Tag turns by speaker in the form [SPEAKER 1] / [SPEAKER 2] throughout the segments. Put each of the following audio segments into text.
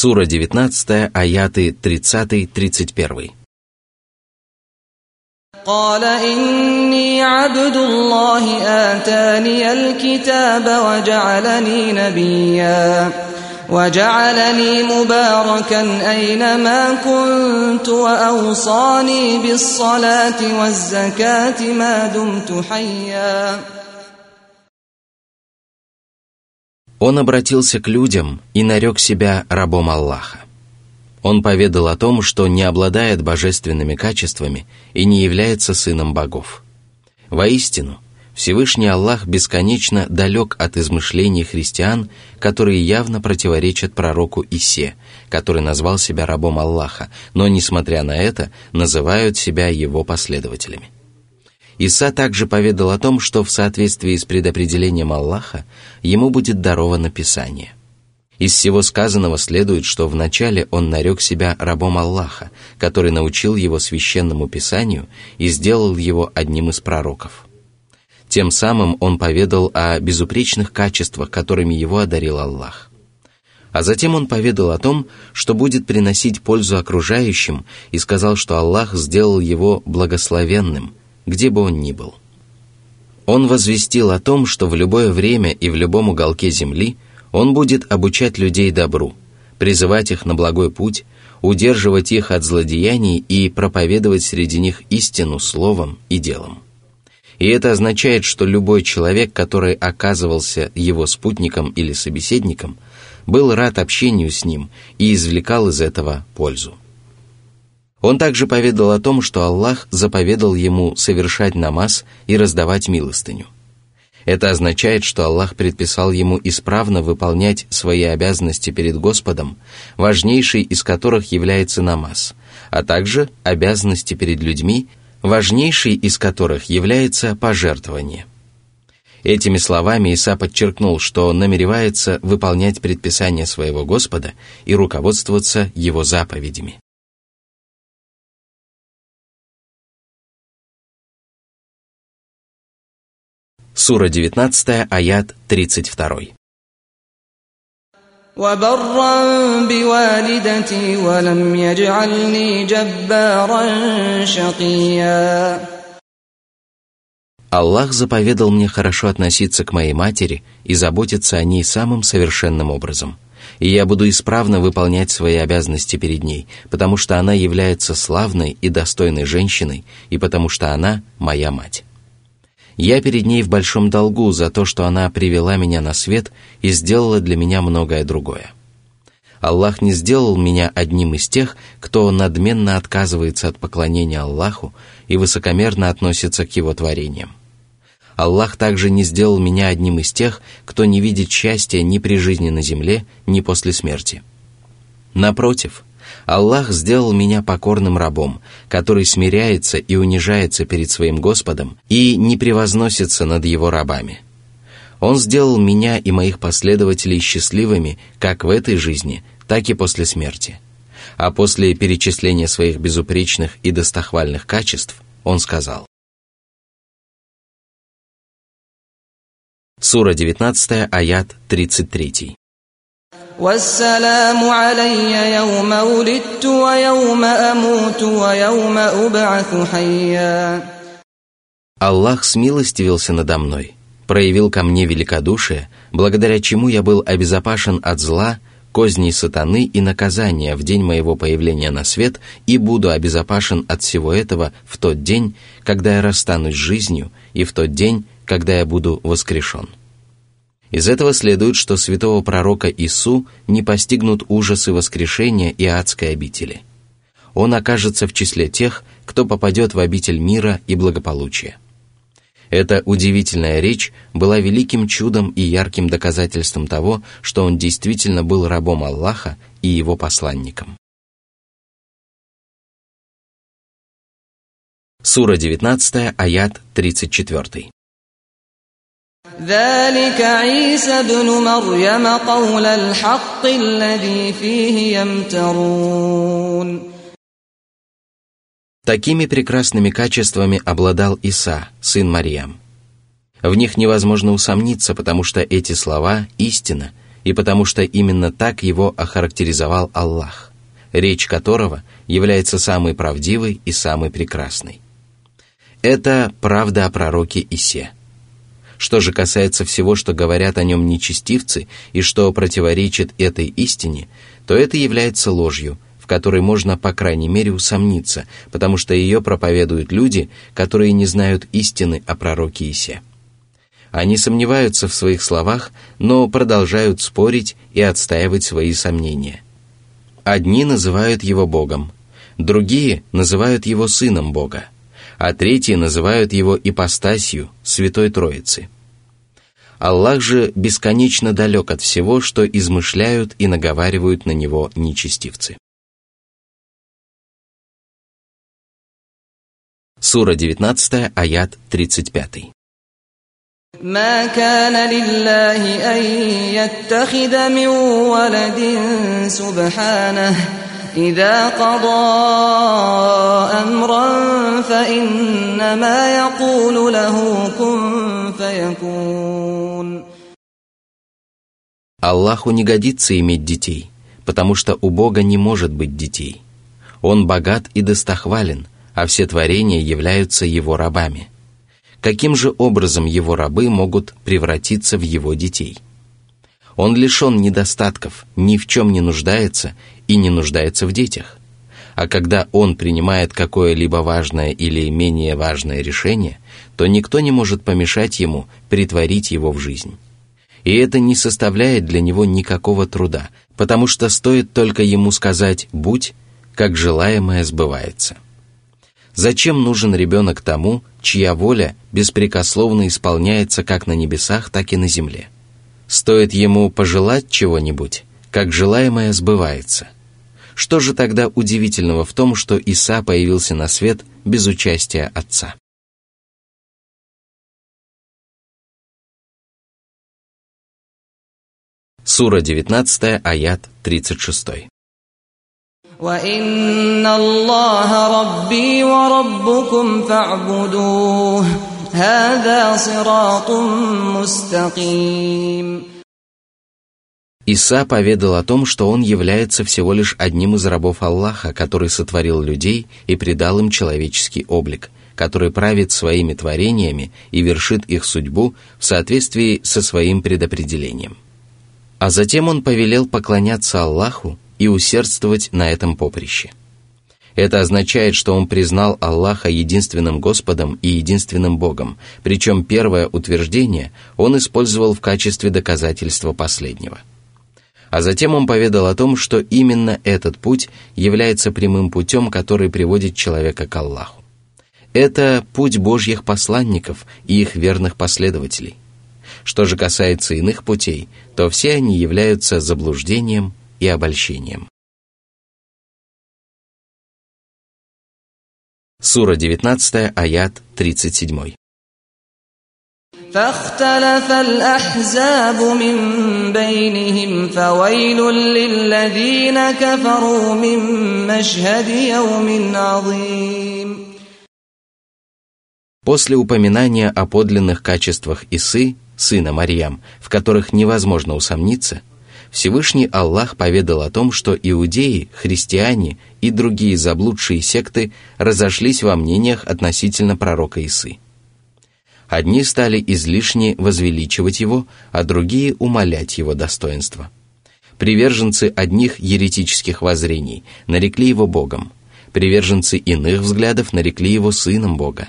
[SPEAKER 1] Сура 19, аяты 30-31.
[SPEAKER 2] قال إني عبد الله آتاني الكتاب وجعلني نبيا وجعلني مباركا أينما كنت وأوصاني بالصلاة والزكاة ما دمت حيا
[SPEAKER 1] Он обратился к людям и нарек себя рабом Аллаха. Он поведал о том, что не обладает божественными качествами и не является сыном богов. Воистину, Всевышний Аллах бесконечно далек от измышлений христиан, которые явно противоречат пророку Исе, который назвал себя рабом Аллаха, но, несмотря на это, называют себя его последователями. Иса также поведал о том, что в соответствии с предопределением Аллаха ему будет даровано Писание – из всего сказанного следует, что вначале он нарек себя рабом Аллаха, который научил его священному писанию и сделал его одним из пророков. Тем самым он поведал о безупречных качествах, которыми его одарил Аллах. А затем он поведал о том, что будет приносить пользу окружающим, и сказал, что Аллах сделал его благословенным, где бы он ни был. Он возвестил о том, что в любое время и в любом уголке земли – он будет обучать людей добру, призывать их на благой путь, удерживать их от злодеяний и проповедовать среди них истину словом и делом. И это означает, что любой человек, который оказывался его спутником или собеседником, был рад общению с ним и извлекал из этого пользу. Он также поведал о том, что Аллах заповедал ему совершать намаз и раздавать милостыню – это означает, что Аллах предписал ему исправно выполнять свои обязанности перед Господом, важнейшей из которых является намаз, а также обязанности перед людьми, важнейшей из которых является пожертвование. Этими словами Иса подчеркнул, что намеревается выполнять предписания своего Господа и руководствоваться его заповедями. Сура 19, аят 32. Аллах заповедал мне хорошо относиться к моей матери и заботиться о ней самым совершенным образом. И я буду исправно выполнять свои обязанности перед ней, потому что она является славной и достойной женщиной, и потому что она моя мать. Я перед ней в большом долгу за то, что она привела меня на свет и сделала для меня многое другое. Аллах не сделал меня одним из тех, кто надменно отказывается от поклонения Аллаху и высокомерно относится к его творениям. Аллах также не сделал меня одним из тех, кто не видит счастья ни при жизни на земле, ни после смерти. Напротив, Аллах сделал меня покорным рабом, который смиряется и унижается перед своим Господом и не превозносится над его рабами. Он сделал меня и моих последователей счастливыми как в этой жизни, так и после смерти. А после перечисления своих безупречных и достохвальных качеств, он сказал. Сура 19, аят 33.
[SPEAKER 2] والسلام علي يوم ولدت ويوم أموت ويوم أبعث حيا
[SPEAKER 1] Аллах смилостивился надо мной, проявил ко мне великодушие, благодаря чему я был обезопасен от зла, козней сатаны и наказания в день моего появления на свет и буду обезопасен от всего этого в тот день, когда я расстанусь с жизнью и в тот день, когда я буду воскрешен. Из этого следует, что святого пророка Ису не постигнут ужасы воскрешения и адской обители. Он окажется в числе тех, кто попадет в обитель мира и благополучия. Эта удивительная речь была великим чудом и ярким доказательством того, что он действительно был рабом Аллаха и его посланником. Сура 19, аят 34.
[SPEAKER 2] ذلك عيسى بن مريم قول الحق الذي فيه يمترون
[SPEAKER 1] Такими прекрасными качествами обладал Иса, сын Марьям. В них невозможно усомниться, потому что эти слова – истина, и потому что именно так его охарактеризовал Аллах, речь которого является самой правдивой и самой прекрасной. Это правда о пророке Исе. что же касается всего, что говорят о нем нечестивцы и что противоречит этой истине, то это является ложью, в которой можно, по крайней мере, усомниться, потому что ее проповедуют люди, которые не знают истины о пророке Исе. Они сомневаются в своих словах, но продолжают спорить и отстаивать свои сомнения. Одни называют его Богом, другие называют его Сыном Бога, а третьи называют его ипостасью Святой Троицы. Аллах же бесконечно далек от всего, что измышляют и наговаривают на него нечестивцы. Сура 19, аят 35.
[SPEAKER 2] ما كان لله أن يتخذ من ولد سبحانه إذا قضى أمرا فإنما يقول له كن فيكون
[SPEAKER 1] Аллаху не годится иметь детей, потому что у Бога не может быть детей. Он богат и достохвален, а все творения являются Его рабами – каким же образом его рабы могут превратиться в его детей. Он лишен недостатков, ни в чем не нуждается и не нуждается в детях. А когда он принимает какое-либо важное или менее важное решение, то никто не может помешать ему притворить его в жизнь. И это не составляет для него никакого труда, потому что стоит только ему сказать «будь», как желаемое сбывается. Зачем нужен ребенок тому, чья воля беспрекословно исполняется как на небесах, так и на земле? Стоит ему пожелать чего-нибудь, как желаемое сбывается. Что же тогда удивительного в том, что Иса появился на свет без участия отца? Сура 19, аят 36.
[SPEAKER 2] وإن الله ربي وربكم فاعبدوه هذا صراط مستقيم
[SPEAKER 1] Иса поведал о том, что он является всего лишь одним из рабов Аллаха, который сотворил людей и придал им человеческий облик, который правит своими творениями и вершит их судьбу в соответствии со своим предопределением. А затем он повелел поклоняться Аллаху и усердствовать на этом поприще. Это означает, что он признал Аллаха единственным Господом и единственным Богом, причем первое утверждение он использовал в качестве доказательства последнего. А затем он поведал о том, что именно этот путь является прямым путем, который приводит человека к Аллаху. Это путь Божьих посланников и их верных последователей. Что же касается иных путей, то все они являются заблуждением и обольщением. Сура 19, аят 37.
[SPEAKER 2] فاختلف الأحزاب من بينهم فويل للذين كفروا من مشهد يوم عظيم
[SPEAKER 1] После упоминания о подлинных качествах Исы, сына Марьям, в которых невозможно усомниться, Всевышний Аллах поведал о том, что иудеи, христиане и другие заблудшие секты разошлись во мнениях относительно пророка Исы. Одни стали излишне возвеличивать его, а другие умалять его достоинство. Приверженцы одних еретических воззрений нарекли его Богом, приверженцы иных взглядов нарекли его Сыном Бога,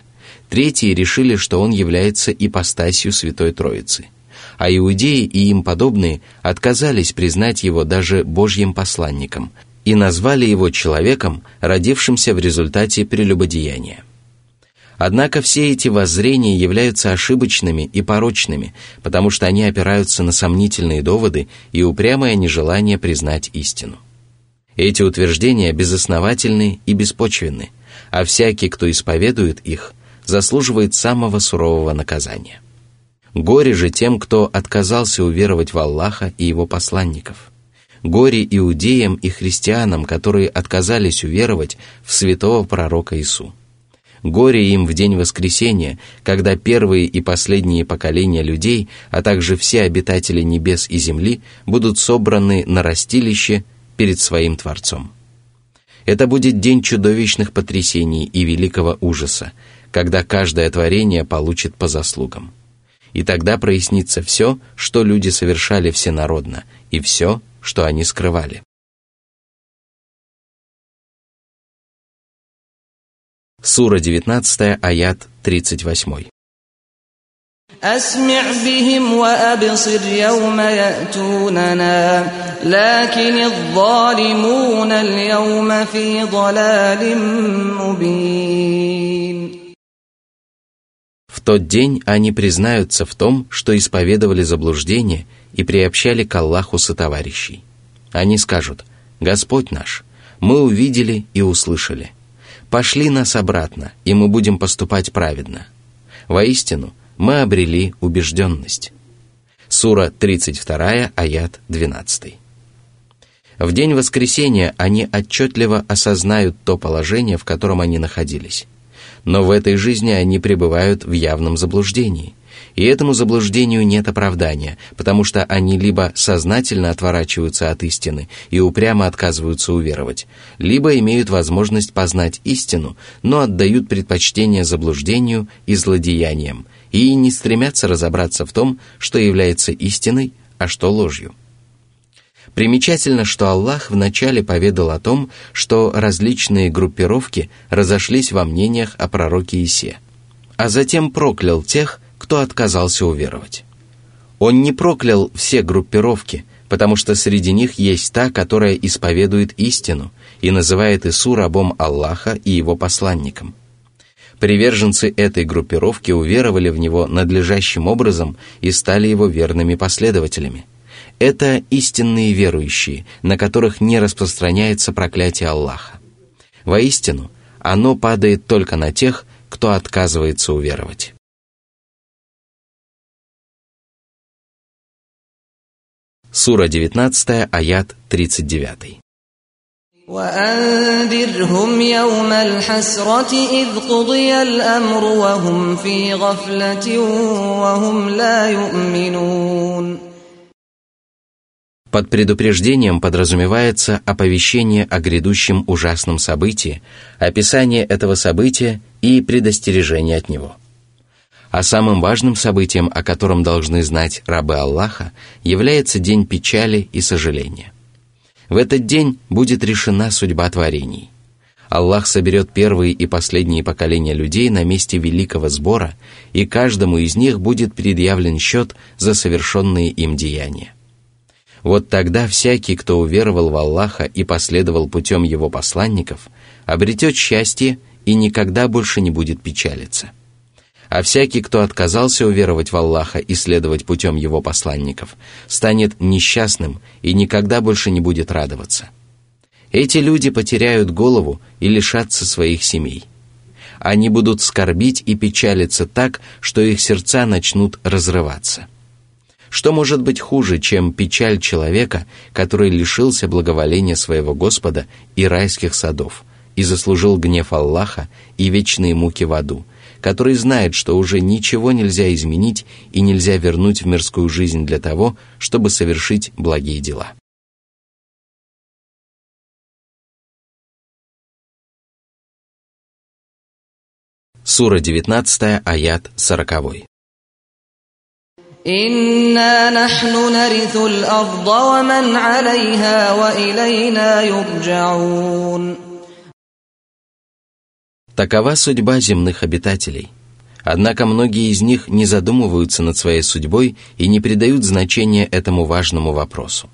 [SPEAKER 1] третьи решили, что он является ипостасью Святой Троицы – а иудеи и им подобные отказались признать его даже Божьим посланником и назвали его человеком, родившимся в результате прелюбодеяния. Однако все эти воззрения являются ошибочными и порочными, потому что они опираются на сомнительные доводы и упрямое нежелание признать истину. Эти утверждения безосновательны и беспочвенны, а всякий, кто исповедует их, заслуживает самого сурового наказания. Горе же тем, кто отказался уверовать в Аллаха и его посланников. Горе иудеям и христианам, которые отказались уверовать в святого пророка Ису. Горе им в день воскресения, когда первые и последние поколения людей, а также все обитатели небес и земли будут собраны на растилище перед своим Творцом. Это будет день чудовищных потрясений и великого ужаса, когда каждое творение получит по заслугам. И тогда прояснится все, что люди совершали всенародно, и все, что они скрывали. Сура 19, аят 38. أسمع بهم وأبصر يوم يأتوننا لكن الظالمون اليوم في ضلال مبين В тот день они признаются в том, что исповедовали заблуждение и приобщали к Аллаху сотоварищей. Они скажут, «Господь наш, мы увидели и услышали. Пошли нас обратно, и мы будем поступать праведно. Воистину, мы обрели убежденность». Сура 32, аят 12. В день воскресения они отчетливо осознают то положение, в котором они находились. Но в этой жизни они пребывают в явном заблуждении – и этому заблуждению нет оправдания, потому что они либо сознательно отворачиваются от истины и упрямо отказываются уверовать, либо имеют возможность познать истину, но отдают предпочтение заблуждению и злодеяниям, и не стремятся разобраться в том, что является истиной, а что ложью. Примечательно, что Аллах вначале поведал о том, что различные группировки разошлись во мнениях о пророке Исе, а затем проклял тех, кто отказался уверовать. Он не проклял все группировки, потому что среди них есть та, которая исповедует истину и называет Ису рабом Аллаха и его посланником. Приверженцы этой группировки уверовали в него надлежащим образом и стали его верными последователями. Это истинные верующие, на которых не распространяется проклятие Аллаха. Воистину, оно падает только на тех, кто отказывается уверовать. Сура 19, аят 39. وأنذرهم يوم الحسرة إذ قضي الأمر وهم في غفلة وهم لا يؤمنون Под предупреждением подразумевается оповещение о грядущем ужасном событии, описание этого события и предостережение от него – а самым важным событием, о котором должны знать рабы Аллаха, является день печали и сожаления. В этот день будет решена судьба творений. Аллах соберет первые и последние поколения людей на месте великого сбора, и каждому из них будет предъявлен счет за совершенные им деяния. Вот тогда всякий, кто уверовал в Аллаха и последовал путем его посланников, обретет счастье и никогда больше не будет печалиться – а всякий, кто отказался уверовать в Аллаха и следовать путем его посланников, станет несчастным и никогда больше не будет радоваться. Эти люди потеряют голову и лишатся своих семей. Они будут скорбить и печалиться так, что их сердца начнут разрываться. Что может быть хуже, чем печаль человека, который лишился благоволения своего Господа и райских садов, и заслужил гнев Аллаха и вечные муки в аду, который знает, что уже ничего нельзя изменить и нельзя вернуть в мирскую жизнь для того, чтобы совершить благие дела. Сура 19, аят 40. إنا نحن نرث الأرض ومن عليها وإلينا يرجعون Такова судьба земных обитателей. Однако многие из них не задумываются над своей судьбой и не придают значения этому важному вопросу.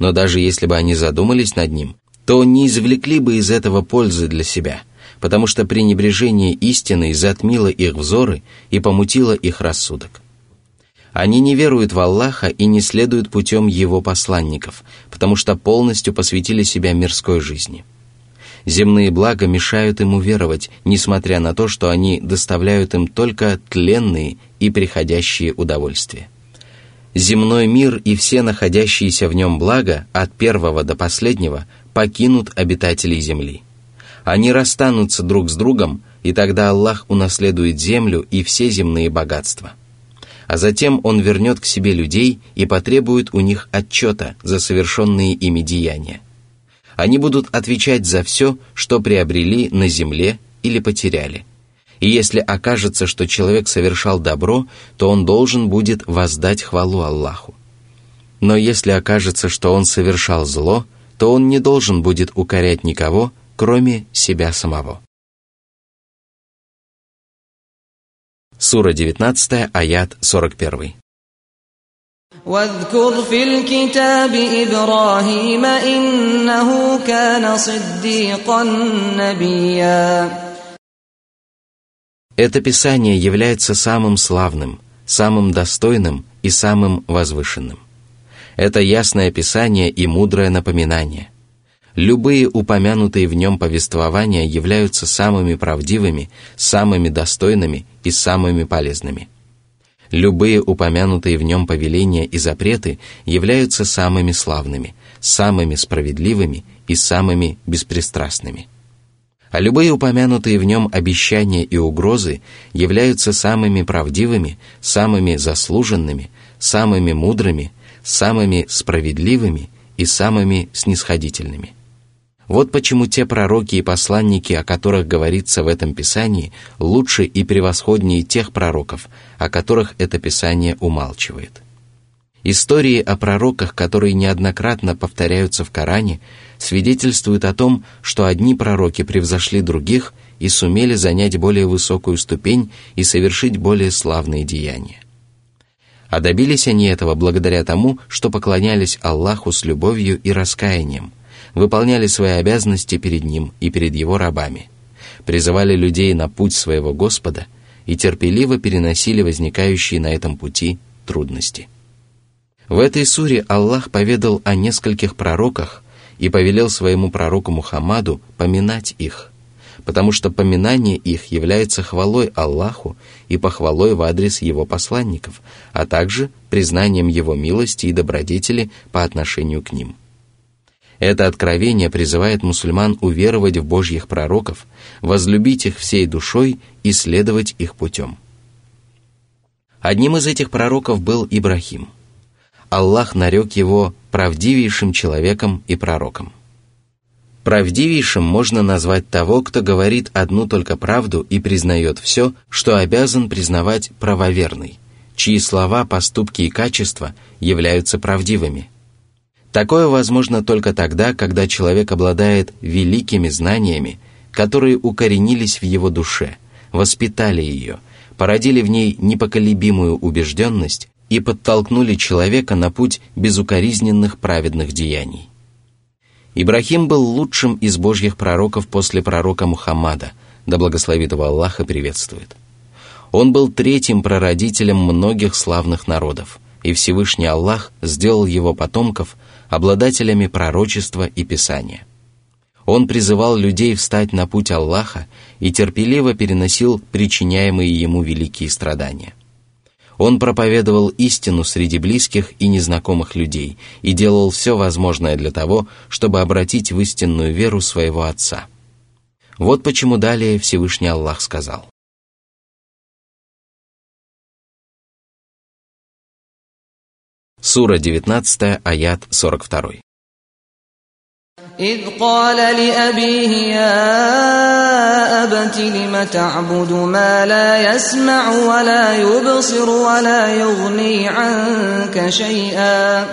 [SPEAKER 1] Но даже если бы они задумались над ним, то не извлекли бы из этого пользы для себя, потому что пренебрежение истиной затмило их взоры и помутило их рассудок. Они не веруют в Аллаха и не следуют путем Его посланников, потому что полностью посвятили себя мирской жизни – Земные блага мешают им уверовать, несмотря на то, что они доставляют им только тленные и приходящие удовольствия. Земной мир и все находящиеся в нем блага, от первого до последнего, покинут обитателей земли. Они расстанутся друг с другом, и тогда Аллах унаследует землю и все земные богатства. А затем Он вернет к себе людей и потребует у них отчета за совершенные ими деяния. Они будут отвечать за все, что приобрели на земле или потеряли. И если окажется, что человек совершал добро, то он должен будет воздать хвалу Аллаху. Но если окажется, что он совершал зло, то он не должен будет укорять никого, кроме себя самого. Сура 19, аят 41.
[SPEAKER 2] واذكر في الكتاب إبراهيم إنه كان صديقا نبيا
[SPEAKER 1] Это Писание является самым славным, самым достойным и самым возвышенным. Это ясное Писание и мудрое напоминание. Любые упомянутые в нем повествования являются самыми правдивыми, самыми достойными и самыми полезными. Любые упомянутые в нем повеления и запреты являются самыми славными, самыми справедливыми и самыми беспристрастными. А любые упомянутые в нем обещания и угрозы являются самыми правдивыми, самыми заслуженными, самыми мудрыми, самыми справедливыми и самыми снисходительными. Вот почему те пророки и посланники, о которых говорится в этом Писании, лучше и превосходнее тех пророков, о которых это Писание умалчивает. Истории о пророках, которые неоднократно повторяются в Коране, свидетельствуют о том, что одни пророки превзошли других и сумели занять более высокую ступень и совершить более славные деяния. А добились они этого благодаря тому, что поклонялись Аллаху с любовью и раскаянием, выполняли свои обязанности перед Ним и перед Его рабами, призывали людей на путь своего Господа и терпеливо переносили возникающие на этом пути трудности. В этой суре Аллах поведал о нескольких пророках и повелел своему пророку Мухаммаду поминать их, потому что поминание их является хвалой Аллаху и похвалой в адрес его посланников, а также признанием его милости и добродетели по отношению к ним – это откровение призывает мусульман уверовать в Божьих пророков, возлюбить их всей душой и следовать их путем. Одним из этих пророков был Ибрахим. Аллах нарек его правдивейшим человеком и пророком. Правдивейшим можно назвать того, кто говорит одну только правду и признает все, что обязан признавать правоверный, чьи слова, поступки и качества являются правдивыми – Такое возможно только тогда, когда человек обладает великими знаниями, которые укоренились в его душе, воспитали ее, породили в ней непоколебимую убежденность и подтолкнули человека на путь безукоризненных праведных деяний. Ибрахим был лучшим из божьих пророков после пророка Мухаммада, да благословит его Аллаха приветствует. Он был третьим прародителем многих славных народов, и Всевышний Аллах сделал его потомков обладателями пророчества и писания. Он призывал людей встать на путь Аллаха и терпеливо переносил причиняемые ему великие страдания. Он проповедовал истину среди близких и незнакомых людей и делал все возможное для того, чтобы обратить в истинную веру своего отца. Вот почему далее Всевышний Аллах сказал. Сура 19, аят 42.
[SPEAKER 2] إذ قال لأبيه يا أبت لم تعبد ما لا يسمع ولا يبصر ولا يغني عنك شيئا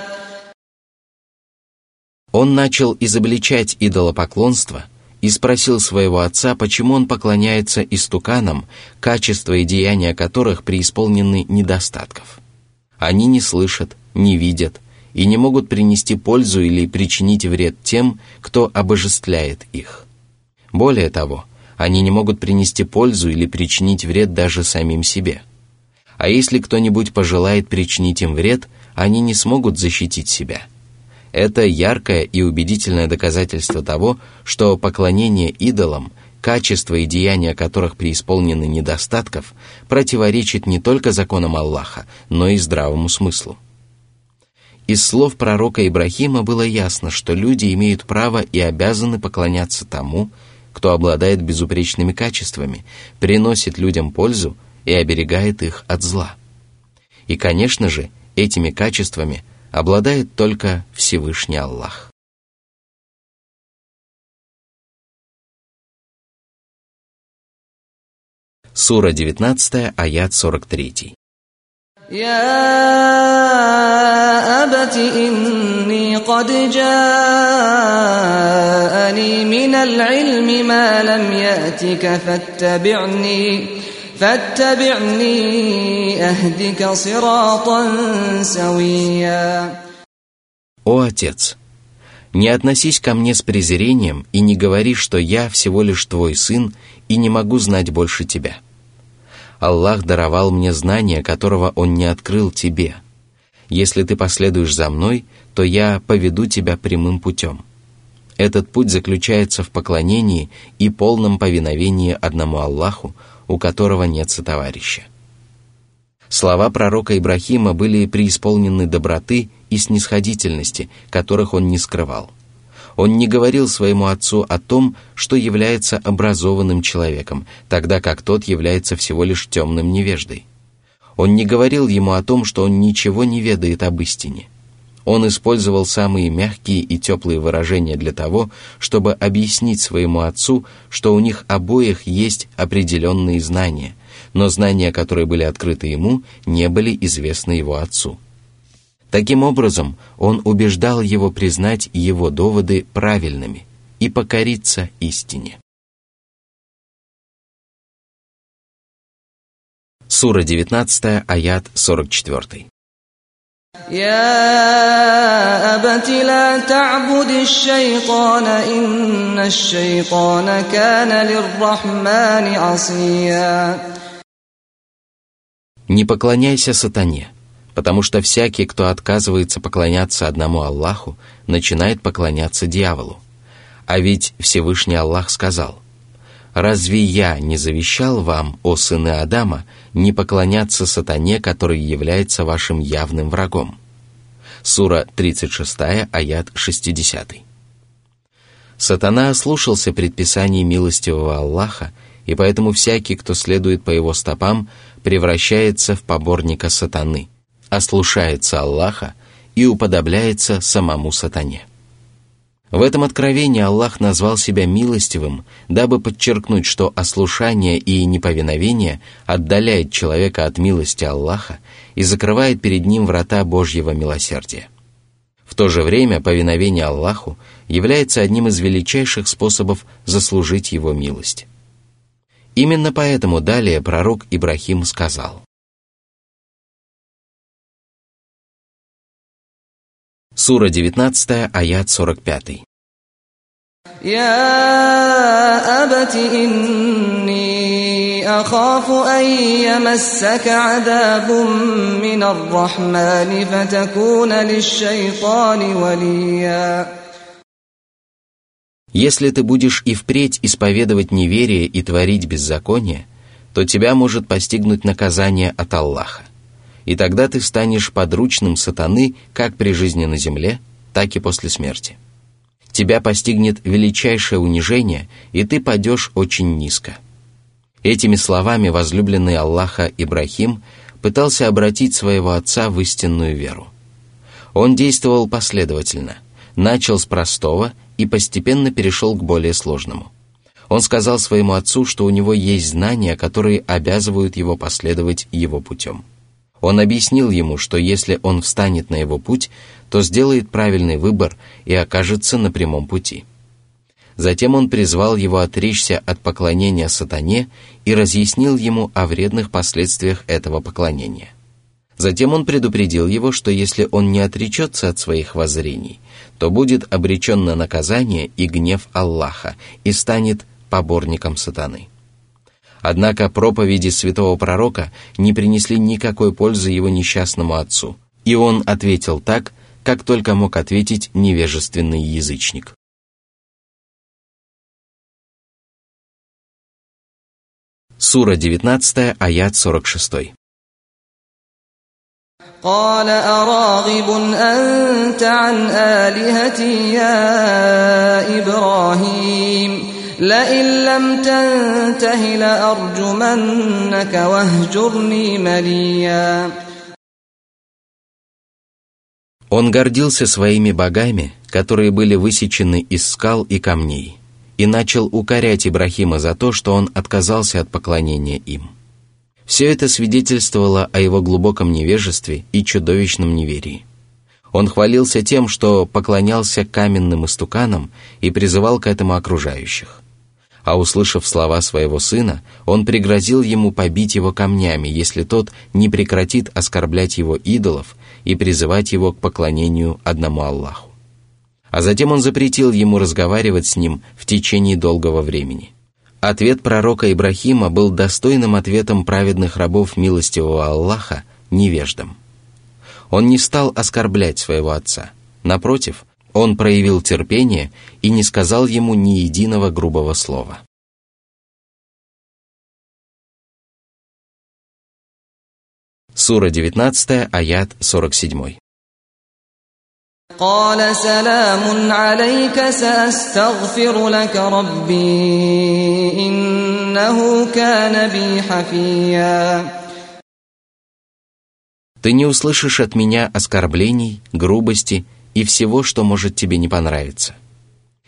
[SPEAKER 1] Он начал изобличать идолопоклонство и спросил своего отца, почему он поклоняется истуканам, качества и деяния которых преисполнены недостатков. – они не слышат, не видят и не могут принести пользу или причинить вред тем, кто обожествляет их. Более того, они не могут принести пользу или причинить вред даже самим себе. А если кто-нибудь пожелает причинить им вред, они не смогут защитить себя. Это яркое и убедительное доказательство того, что поклонение идолам, качество и деяния которых преисполнены недостатков, противоречит не только законам Аллаха, но и здравому смыслу. Из слов пророка Ибрахима было ясно, что люди имеют право и обязаны поклоняться тому, кто обладает безупречными качествами, приносит людям пользу и оберегает их от зла. И, конечно же, этими качествами обладает только Всевышний Аллах. Сура 19, аят 43.
[SPEAKER 2] يا أبت إني قد جاءني من العلم ما لم يأتك فاتبعني فاتبعني أهدك صراطا سويا
[SPEAKER 1] О Отец! Не относись ко мне с презрением и не говори, что я всего лишь твой сын и не могу знать больше тебя. Аллах даровал мне знание, которого Он не открыл тебе. Если ты последуешь за мной, то я поведу тебя прямым путем. Этот путь заключается в поклонении и полном повиновении одному Аллаху, у которого нет сотоварища. Слова пророка Ибрахима были преисполнены доброты и снисходительности, которых он не скрывал – он не говорил своему отцу о том, что является образованным человеком, тогда как тот является всего лишь темным невеждой. Он не говорил ему о том, что он ничего не ведает об истине. Он использовал самые мягкие и теплые выражения для того, чтобы объяснить своему отцу, что у них обоих есть определенные знания, но знания, которые были открыты ему, не были известны его отцу. Таким образом, он убеждал его признать его доводы правильными и покориться истине. Сура 19, аят 44.
[SPEAKER 2] يا أبت لا تعبد الشيطان إن الشيطان كان للرحمن عصيا
[SPEAKER 1] Не поклоняйся сатане, потому что всякий, кто отказывается поклоняться одному Аллаху, начинает поклоняться дьяволу. А ведь Всевышний Аллах сказал, «Разве я не завещал вам, о сыны Адама, не поклоняться сатане, который является вашим явным врагом?» Сура 36, аят 60. Сатана ослушался предписаний милостивого Аллаха, и поэтому всякий, кто следует по его стопам, превращается в поборника сатаны – ослушается Аллаха и уподобляется самому сатане. В этом откровении Аллах назвал себя милостивым, дабы подчеркнуть, что ослушание и неповиновение отдаляет человека от милости Аллаха и закрывает перед ним врата Божьего милосердия. В то же время повиновение Аллаху является одним из величайших способов заслужить Его милость. Именно поэтому далее пророк Ибрахим сказал, Сура 19, аят 45.
[SPEAKER 2] يا أبت إني أخاف أن يمسك عذاب من الرحمن فتكون للشيطان وليا
[SPEAKER 1] Если ты будешь и впредь исповедовать неверие и творить беззаконие, то тебя может постигнуть наказание от Аллаха и тогда ты станешь подручным сатаны как при жизни на земле, так и после смерти. Тебя постигнет величайшее унижение, и ты падешь очень низко. Этими словами возлюбленный Аллаха Ибрахим пытался обратить своего отца в истинную веру. Он действовал последовательно, начал с простого и постепенно перешел к более сложному. Он сказал своему отцу, что у него есть знания, которые обязывают его последовать его путем. Он объяснил ему, что если он встанет на его путь, то сделает правильный выбор и окажется на прямом пути. Затем он призвал его отречься от поклонения сатане и разъяснил ему о вредных последствиях этого поклонения. Затем он предупредил его, что если он не отречется от своих воззрений, то будет обречен на наказание и гнев Аллаха и станет поборником сатаны. Однако проповеди святого пророка не принесли никакой пользы его несчастному отцу, и он ответил так, как только мог ответить невежественный язычник. Сура 19, аят 46.
[SPEAKER 2] قال أراغب أنت عن آلهتي يا إبراهيم لئن لم تنته لأرجمنك واهجرني مليا
[SPEAKER 1] Он гордился своими богами, которые были высечены из скал и камней, и начал укорять Ибрахима за то, что он отказался от поклонения им. Все это свидетельствовало о его глубоком невежестве и чудовищном неверии. Он хвалился тем, что поклонялся каменным истуканам и призывал к этому окружающих. А услышав слова своего сына, он пригрозил ему побить его камнями, если тот не прекратит оскорблять его идолов и призывать его к поклонению одному Аллаху. А затем он запретил ему разговаривать с ним в течение долгого времени. Ответ пророка Ибрахима был достойным ответом праведных рабов милостивого Аллаха невеждам. Он не стал оскорблять своего отца. Напротив, он проявил терпение и не сказал ему ни единого грубого слова. Сура 19, аят 47.
[SPEAKER 2] قال سلام عليك سأستغفر لك ربي إنه كان بي حفيا
[SPEAKER 1] Ты не услышишь от меня оскорблений, грубости и всего, что может тебе не понравиться.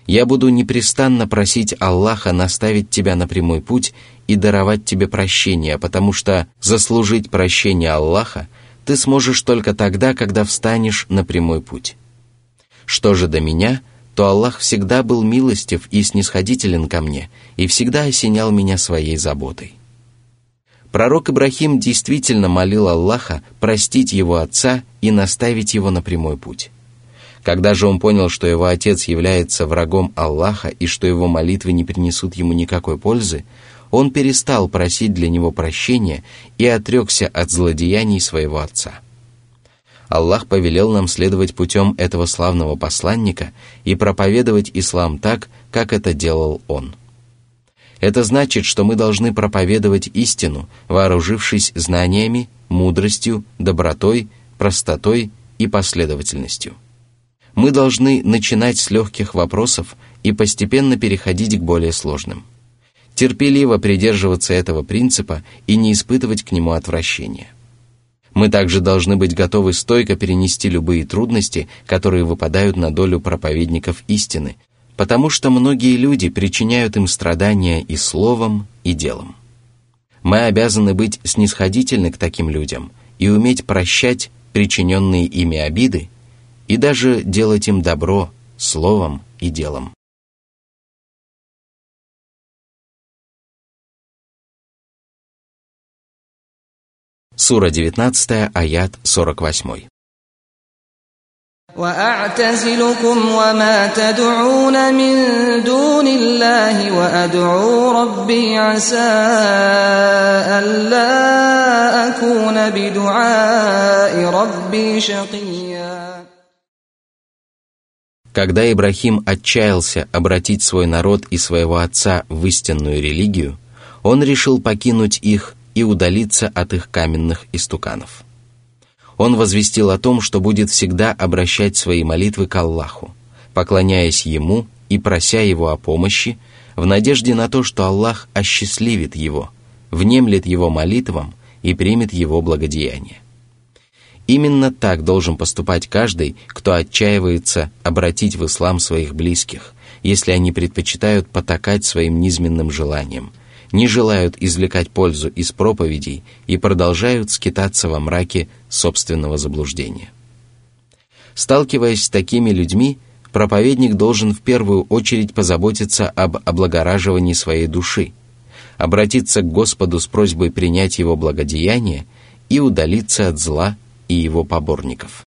[SPEAKER 1] Я буду непрестанно просить Аллаха наставить тебя на прямой путь и даровать тебе прощение, потому что заслужить прощение Аллаха ты сможешь только тогда, когда встанешь на прямой путь. Что же до меня, то Аллах всегда был милостив и снисходителен ко мне и всегда осенял меня своей заботой. Пророк Ибрахим действительно молил Аллаха простить его отца и наставить его на прямой путь. Когда же он понял, что его отец является врагом Аллаха и что его молитвы не принесут ему никакой пользы, он перестал просить для него прощения и отрекся от злодеяний своего отца. Аллах повелел нам следовать путем этого славного посланника и проповедовать ислам так, как это делал он. Это значит, что мы должны проповедовать истину, вооружившись знаниями, мудростью, добротой, простотой и последовательностью – мы должны начинать с легких вопросов и постепенно переходить к более сложным. Терпеливо придерживаться этого принципа и не испытывать к нему отвращения. Мы также должны быть готовы стойко перенести любые трудности, которые выпадают на долю проповедников истины, потому что многие люди причиняют им страдания и словом, и делом. Мы обязаны быть снисходительны к таким людям и уметь прощать причиненные ими обиды и даже делать им добро словом и делом. Сура 19, аят 48.
[SPEAKER 2] وأعتزلكم وما تدعون من دون الله وأدعو ربي عسى ألا أكون بدعاء ربي شقيا
[SPEAKER 1] когда Ибрахим отчаялся обратить свой народ и своего отца в истинную религию, он решил покинуть их и удалиться от их каменных истуканов. Он возвестил о том, что будет всегда обращать свои молитвы к Аллаху, поклоняясь Ему и прося Его о помощи, в надежде на то, что Аллах осчастливит его, внемлет его молитвам и примет его благодеяние. Именно так должен поступать каждый, кто отчаивается обратить в ислам своих близких, если они предпочитают потакать своим низменным желаниям, не желают извлекать пользу из проповедей и продолжают скитаться во мраке собственного заблуждения. Сталкиваясь с такими людьми, проповедник должен в первую очередь позаботиться об облагораживании своей души, обратиться к Господу с просьбой принять его благодеяние и удалиться от зла и его поборников.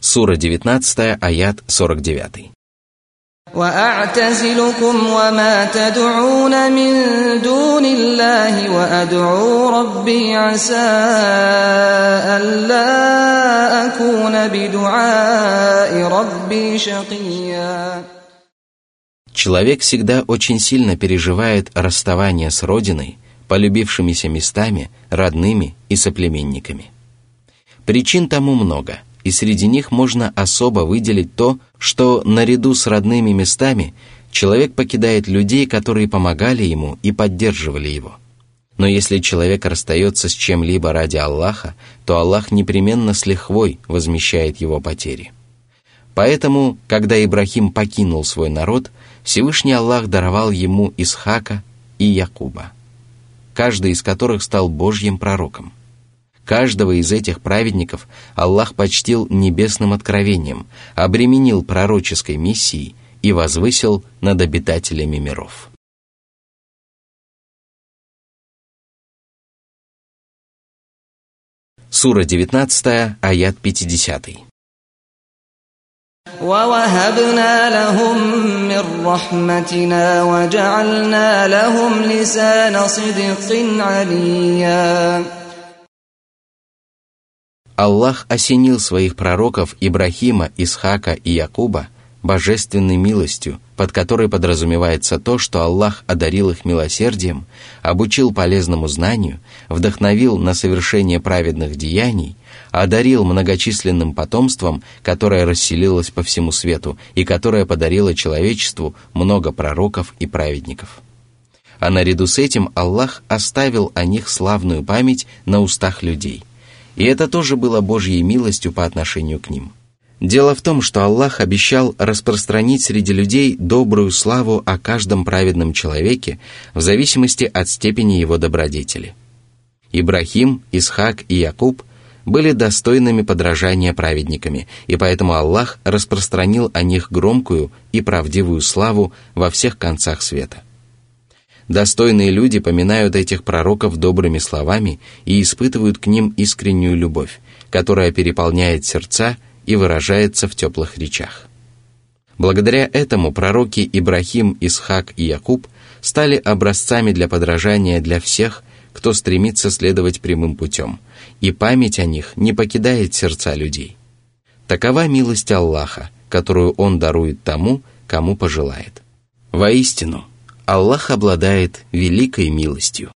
[SPEAKER 1] Сура 19, аят 49.
[SPEAKER 2] وأعتزلكم وما تدعون من دون الله وأدعو ربي عسى ألا أكون بدعاء ربي شقيا
[SPEAKER 1] Человек всегда очень сильно переживает расставание с родиной, полюбившимися местами, родными и соплеменниками. Причин тому много, и среди них можно особо выделить то, что наряду с родными местами человек покидает людей, которые помогали ему и поддерживали его. Но если человек расстается с чем-либо ради Аллаха, то Аллах непременно с лихвой возмещает его потери. Поэтому, когда Ибрахим покинул свой народ, Всевышний Аллах даровал ему Исхака и Якуба, каждый из которых стал Божьим пророком. Каждого из этих праведников Аллах почтил небесным откровением, обременил пророческой миссией и возвысил над обитателями миров. Сура 19, аят 50.
[SPEAKER 2] ووهبنا لهم من رحمتنا وجعلنا لهم لسان صدق عليا
[SPEAKER 1] Аллах осенил своих пророков Ибрахима, Исхака и Якуба божественной милостью, под которой подразумевается то, что Аллах одарил их милосердием, обучил полезному знанию, вдохновил на совершение праведных деяний, одарил многочисленным потомством, которое расселилось по всему свету и которое подарило человечеству много пророков и праведников. А наряду с этим Аллах оставил о них славную память на устах людей – и это тоже было Божьей милостью по отношению к ним. Дело в том, что Аллах обещал распространить среди людей добрую славу о каждом праведном человеке в зависимости от степени его добродетели. Ибрахим, Исхак и Якуб были достойными подражания праведниками, и поэтому Аллах распространил о них громкую и правдивую славу во всех концах света. Достойные люди поминают этих пророков добрыми словами и испытывают к ним искреннюю любовь, которая переполняет сердца и выражается в теплых речах. Благодаря этому пророки Ибрахим, Исхак и Якуб стали образцами для подражания для всех, кто стремится следовать прямым путем, и память о них не покидает сердца людей. Такова милость Аллаха, которую Он дарует тому, кому пожелает. Воистину, Аллах обладает великой милостью.